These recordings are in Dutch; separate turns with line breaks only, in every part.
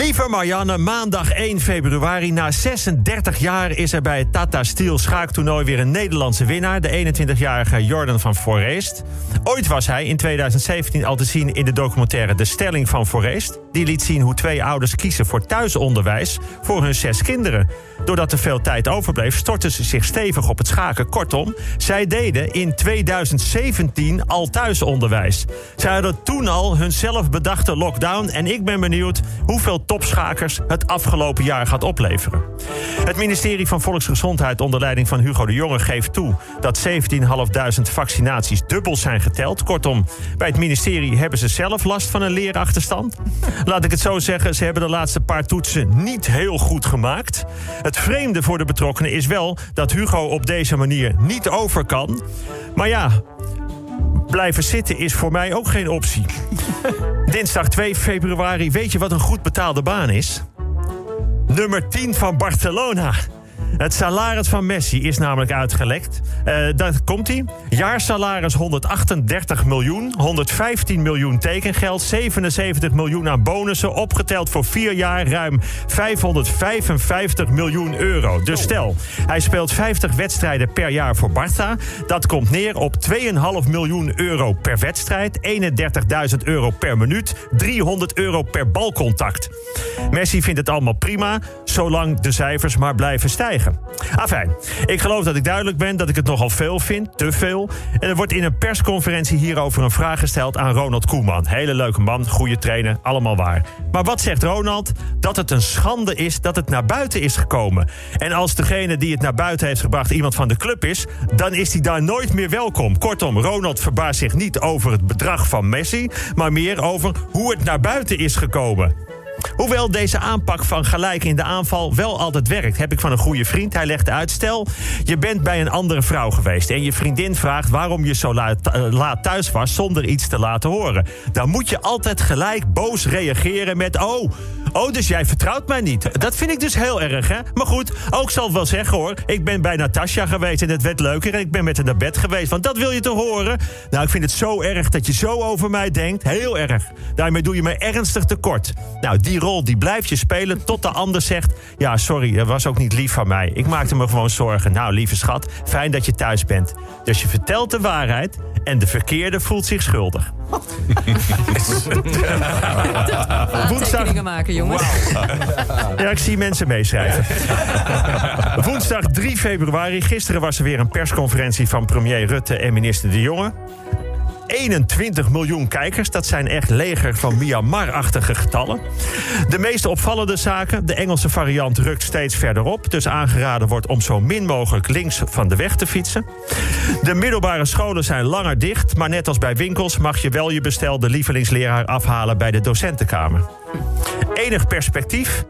Lieve Marianne, maandag 1 februari. Na 36 jaar is er bij het Tata Steel schaaktoernooi weer een Nederlandse winnaar. De 21-jarige Jordan van Foreest. Ooit was hij in 2017 al te zien in de documentaire De Stelling van Foreest. Die liet zien hoe twee ouders kiezen voor thuisonderwijs voor hun zes kinderen. Doordat er veel tijd overbleef, stortten ze zich stevig op het schaken. Kortom, zij deden in 2017 al thuisonderwijs. Zij hadden toen al hun zelfbedachte lockdown. En ik ben benieuwd hoeveel topschakers het afgelopen jaar gaat opleveren. Het ministerie van Volksgezondheid onder leiding van Hugo de Jonge geeft toe dat 17.500 vaccinaties dubbel zijn geteld. Kortom, bij het ministerie hebben ze zelf last van een leerachterstand. Laat ik het zo zeggen, ze hebben de laatste paar toetsen niet heel goed gemaakt. Het vreemde voor de betrokkenen is wel dat Hugo op deze manier niet over kan. Maar ja, blijven zitten is voor mij ook geen optie. Dinsdag 2 februari, weet je wat een goed betaalde baan is? Nummer 10 van Barcelona. Het salaris van Messi is namelijk uitgelekt. Uh, dat komt hij. Jaarsalaris 138 miljoen, 115 miljoen tekengeld, 77 miljoen aan bonussen, opgeteld voor vier jaar ruim 555 miljoen euro. Dus stel, hij speelt 50 wedstrijden per jaar voor Barça. Dat komt neer op 2,5 miljoen euro per wedstrijd, 31.000 euro per minuut, 300 euro per balcontact. Messi vindt het allemaal prima, zolang de cijfers maar blijven stijgen. Afijn, ik geloof dat ik duidelijk ben dat ik het nogal veel vind, te veel. En er wordt in een persconferentie hierover een vraag gesteld aan Ronald Koeman. Hele leuke man, goede trainer, allemaal waar. Maar wat zegt Ronald? Dat het een schande is dat het naar buiten is gekomen. En als degene die het naar buiten heeft gebracht iemand van de club is, dan is hij daar nooit meer welkom. Kortom, Ronald verbaast zich niet over het bedrag van Messi, maar meer over hoe het naar buiten is gekomen. Hoewel deze aanpak van gelijk in de aanval wel altijd werkt, heb ik van een goede vriend. Hij legt uit: stel, je bent bij een andere vrouw geweest en je vriendin vraagt waarom je zo laat, eh, laat thuis was zonder iets te laten horen. Dan moet je altijd gelijk boos reageren met: oh, oh, dus jij vertrouwt mij niet. Dat vind ik dus heel erg, hè? Maar goed, ook zal het wel zeggen hoor. Ik ben bij Natasja geweest en het werd leuker en ik ben met haar naar bed geweest. Want dat wil je te horen? Nou, ik vind het zo erg dat je zo over mij denkt. Heel erg. Daarmee doe je me ernstig tekort. Nou, die rol die blijf je spelen tot de ander zegt... ja, sorry, dat was ook niet lief van mij. Ik maakte me gewoon zorgen. Nou, lieve schat, fijn dat je thuis bent. Dus je vertelt de waarheid en de verkeerde voelt zich schuldig.
Woensdag... maken, jongens.
Ja, ik zie mensen meeschrijven. Woensdag 3 februari. Gisteren was er weer een persconferentie van premier Rutte en minister De Jonge. 21 miljoen kijkers. Dat zijn echt leger van Myanmar-achtige getallen. De meest opvallende zaken. De Engelse variant rukt steeds verder op. Dus aangeraden wordt om zo min mogelijk links van de weg te fietsen. De middelbare scholen zijn langer dicht. Maar net als bij winkels mag je wel je bestelde lievelingsleraar afhalen bij de docentenkamer. Enig perspectief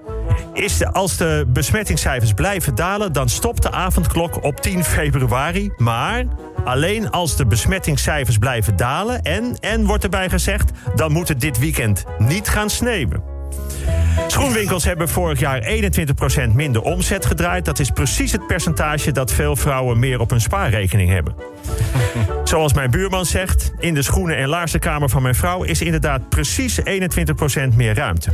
is als de besmettingscijfers blijven dalen, dan stopt de avondklok op 10 februari. Maar alleen als de besmettingscijfers blijven dalen en, en wordt erbij gezegd, dan moet het dit weekend niet gaan sneeuwen. Schoenwinkels hebben vorig jaar 21% minder omzet gedraaid. Dat is precies het percentage dat veel vrouwen meer op hun spaarrekening hebben. Zoals mijn buurman zegt, in de schoenen- en laarzenkamer van mijn vrouw is inderdaad precies 21% meer ruimte.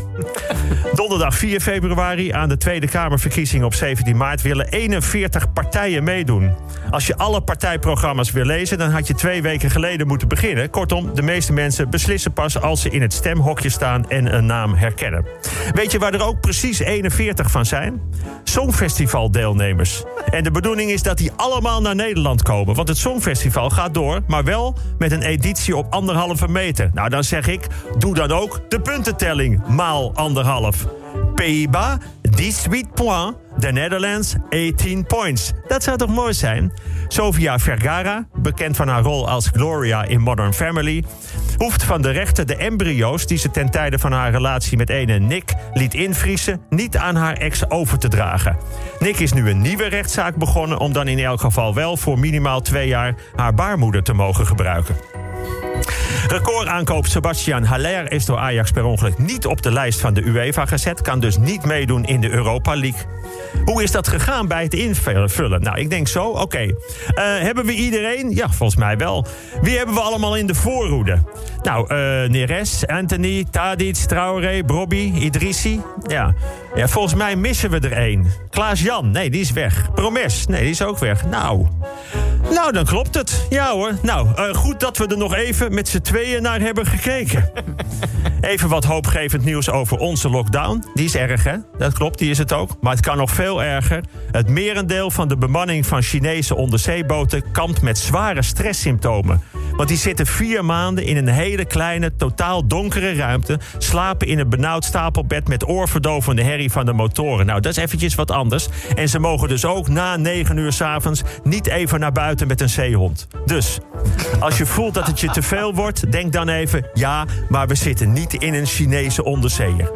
Donderdag 4 februari aan de Tweede Kamerverkiezingen op 17 maart willen 41 partijen meedoen. Als je alle partijprogramma's wil lezen, dan had je twee weken geleden moeten beginnen. Kortom, de meeste mensen beslissen pas als ze in het stemhokje staan en een naam herkennen. Weet je waar er ook precies 41 van zijn? Songfestivaldeelnemers. En de bedoeling is dat die allemaal naar Nederland komen. Want het Songfestival gaat door, maar wel met een editie op anderhalve meter. Nou, dan zeg ik, doe dan ook de puntentelling maal anderhalf. Pays-Bas, 18 points. The Netherlands, 18 points. Dat zou toch mooi zijn? Sofia Vergara, bekend van haar rol als Gloria in Modern Family... hoeft van de rechter de embryo's die ze ten tijde van haar relatie met ene Nick liet invriezen... niet aan haar ex over te dragen. Nick is nu een nieuwe rechtszaak begonnen... om dan in elk geval wel voor minimaal twee jaar haar baarmoeder te mogen gebruiken. Recordaankoop Sebastian Haller is door Ajax per ongeluk niet op de lijst van de UEFA gezet. Kan dus niet meedoen in de Europa League. Hoe is dat gegaan bij het invullen? Nou, ik denk zo. Oké. Eh, hebben we iedereen? Ja, volgens mij wel. Wie hebben we allemaal in de voorhoede? Nou, uh, Neres, Anthony, Tadic, Traoré, Brobby, Idrissi. Ja. ja, volgens mij missen we er één. Klaas-Jan, nee, die is weg. Promes, nee, die is ook weg. Nou, nou, dan klopt het. Ja hoor. Nou, uh, goed dat we er nog even met z'n tweeën naar hebben gekeken. Even wat hoopgevend nieuws over onze lockdown. Die is erg, hè? Dat klopt, die is het ook. Maar het kan nog veel erger. Het merendeel van de bemanning van Chinese onderzeeboten kampt met zware stresssymptomen. Want die zitten vier maanden in een hele kleine, totaal donkere ruimte. Slapen in een benauwd stapelbed met oorverdovende herrie van de motoren. Nou, dat is eventjes wat anders. En ze mogen dus ook na negen uur s'avonds niet even naar buiten met een zeehond. Dus, als je voelt dat het je te veel wordt, denk dan even... ja, maar we zitten niet in een Chinese onderzeeër.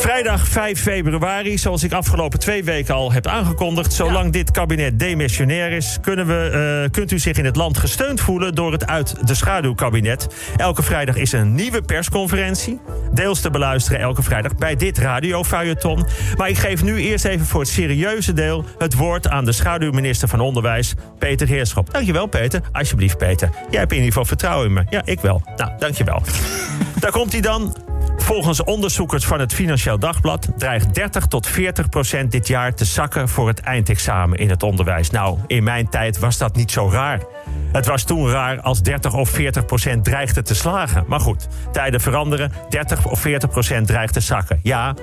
Vrijdag 5 februari, zoals ik afgelopen twee weken al heb aangekondigd... zolang dit kabinet demissionair is... Kunnen we, uh, kunt u zich in het land gesteund voelen door het uit de schaduwkabinet. Elke vrijdag is een nieuwe persconferentie. Deels te beluisteren elke vrijdag bij dit radiofeuilleton. Maar ik geef nu eerst even voor het serieuze deel... het woord aan de schaduwminister van Onderwijs, Peter Heerschop. Dankjewel, Peter. Alsjeblieft, Peter. Jij hebt in ieder geval vertrouwen in me. Ja, ik wel. Nou, dankjewel. Daar komt hij dan. Volgens onderzoekers van het Financieel Dagblad dreigt 30 tot 40 procent dit jaar te zakken voor het eindexamen in het onderwijs. Nou, in mijn tijd was dat niet zo raar. Het was toen raar als 30 of 40 procent dreigde te slagen. Maar goed, tijden veranderen. 30 of 40 procent dreigt te zakken. Ja,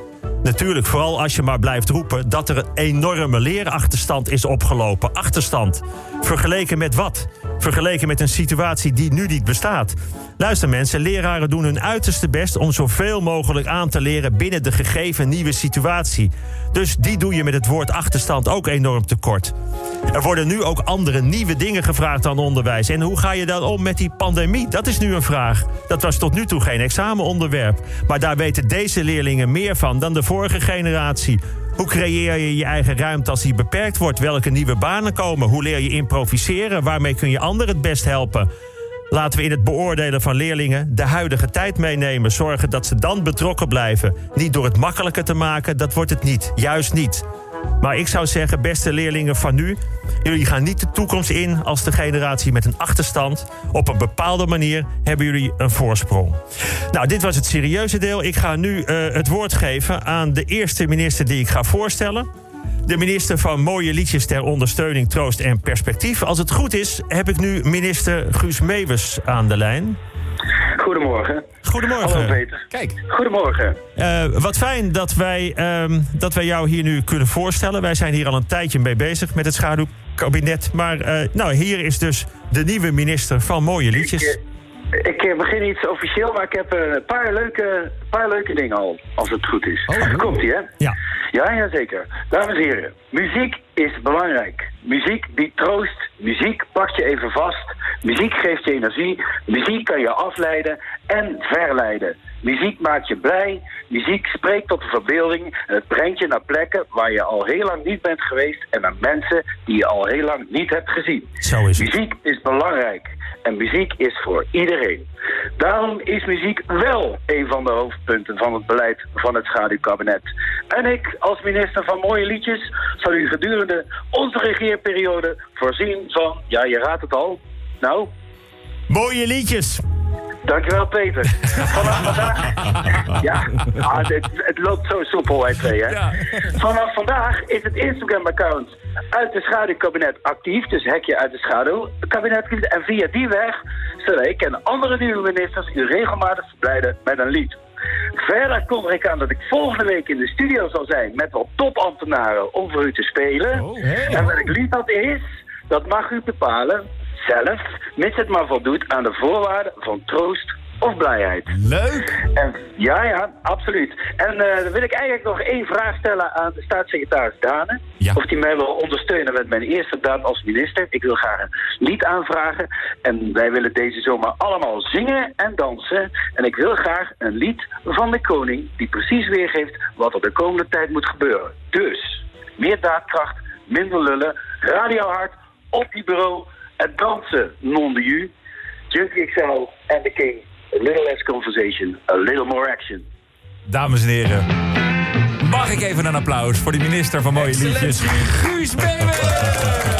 Natuurlijk, vooral als je maar blijft roepen dat er een enorme leerachterstand is opgelopen. Achterstand. Vergeleken met wat? Vergeleken met een situatie die nu niet bestaat. Luister mensen, leraren doen hun uiterste best om zoveel mogelijk aan te leren binnen de gegeven nieuwe situatie. Dus die doe je met het woord achterstand ook enorm tekort. Er worden nu ook andere nieuwe dingen gevraagd aan onderwijs. En hoe ga je dan om met die pandemie? Dat is nu een vraag. Dat was tot nu toe geen examenonderwerp. Maar daar weten deze leerlingen meer van dan de vorige generatie. Hoe creëer je je eigen ruimte als die beperkt wordt? Welke nieuwe banen komen? Hoe leer je improviseren? Waarmee kun je anderen het best helpen? Laten we in het beoordelen van leerlingen de huidige tijd meenemen. Zorgen dat ze dan betrokken blijven. Niet door het makkelijker te maken, dat wordt het niet. Juist niet. Maar ik zou zeggen, beste leerlingen van nu... jullie gaan niet de toekomst in als de generatie met een achterstand. Op een bepaalde manier hebben jullie een voorsprong. Nou, dit was het serieuze deel. Ik ga nu uh, het woord geven aan de eerste minister die ik ga voorstellen. De minister van Mooie Liedjes ter ondersteuning, troost en perspectief. Als het goed is, heb ik nu minister Guus Meeuwis aan de lijn.
Goedemorgen.
Goedemorgen.
Hallo Peter.
Kijk.
Goedemorgen.
Uh, wat fijn dat wij, um, dat wij jou hier nu kunnen voorstellen. Wij zijn hier al een tijdje mee bezig met het schaduwkabinet. Maar uh, nou, hier is dus de nieuwe minister van Mooie Liedjes.
Ik, ik begin iets officieel, maar ik heb een paar leuke, paar leuke dingen al, als het goed is. Oh, Komt-ie, hè?
Ja.
Ja, ja, zeker. Dames en heren, muziek is belangrijk. Muziek biedt troost, muziek pakt je even vast, muziek geeft je energie, muziek kan je afleiden en verleiden. Muziek maakt je blij, muziek spreekt tot de verbeelding en het brengt je naar plekken waar je al heel lang niet bent geweest en naar mensen die je al heel lang niet hebt gezien.
Zo is het.
Muziek is belangrijk. En muziek is voor iedereen. Daarom is muziek wel een van de hoofdpunten van het beleid van het schaduwkabinet. En ik, als minister van mooie liedjes, zal u gedurende onze regeerperiode voorzien van, ja je raadt het al, nou...
Mooie liedjes.
Dankjewel, Peter. Vanaf vandaag... Ja, ah, het, het, loopt zo soepel, wij twee, hè? Ja. Vanaf vandaag is het Instagram-account uit de schaduwkabinet actief. Dus hekje uit de schaduwkabinet. En via die weg zullen ik en andere nieuwe ministers u regelmatig verblijden met een lied. Verder kom ik aan dat ik volgende week in de studio zal zijn met wat topambtenaren om voor u te spelen. Oh, En welk lied dat is, dat mag u bepalen zelf, mits het maar voldoet aan de voorwaarden van troost of blijheid.
Leuk!
En, ja, ja, absoluut. En uh, dan wil ik eigenlijk nog één vraag stellen aan de staatssecretaris Dane. Ja. Of die mij wil ondersteunen met mijn eerste daad als minister. Ik wil graag een lied aanvragen. En wij willen deze zomer allemaal zingen en dansen. En ik wil graag een lied van de koning die precies weergeeft wat er de komende tijd moet gebeuren. Dus, meer daadkracht, minder lullen, radiohard, op die bureau, het dansen non de Junkie XL en The King. A little less conversation, a little more action.
Dames en heren.
Mag ik even een applaus voor die minister van mooie liedjes, Guus Meeuwen!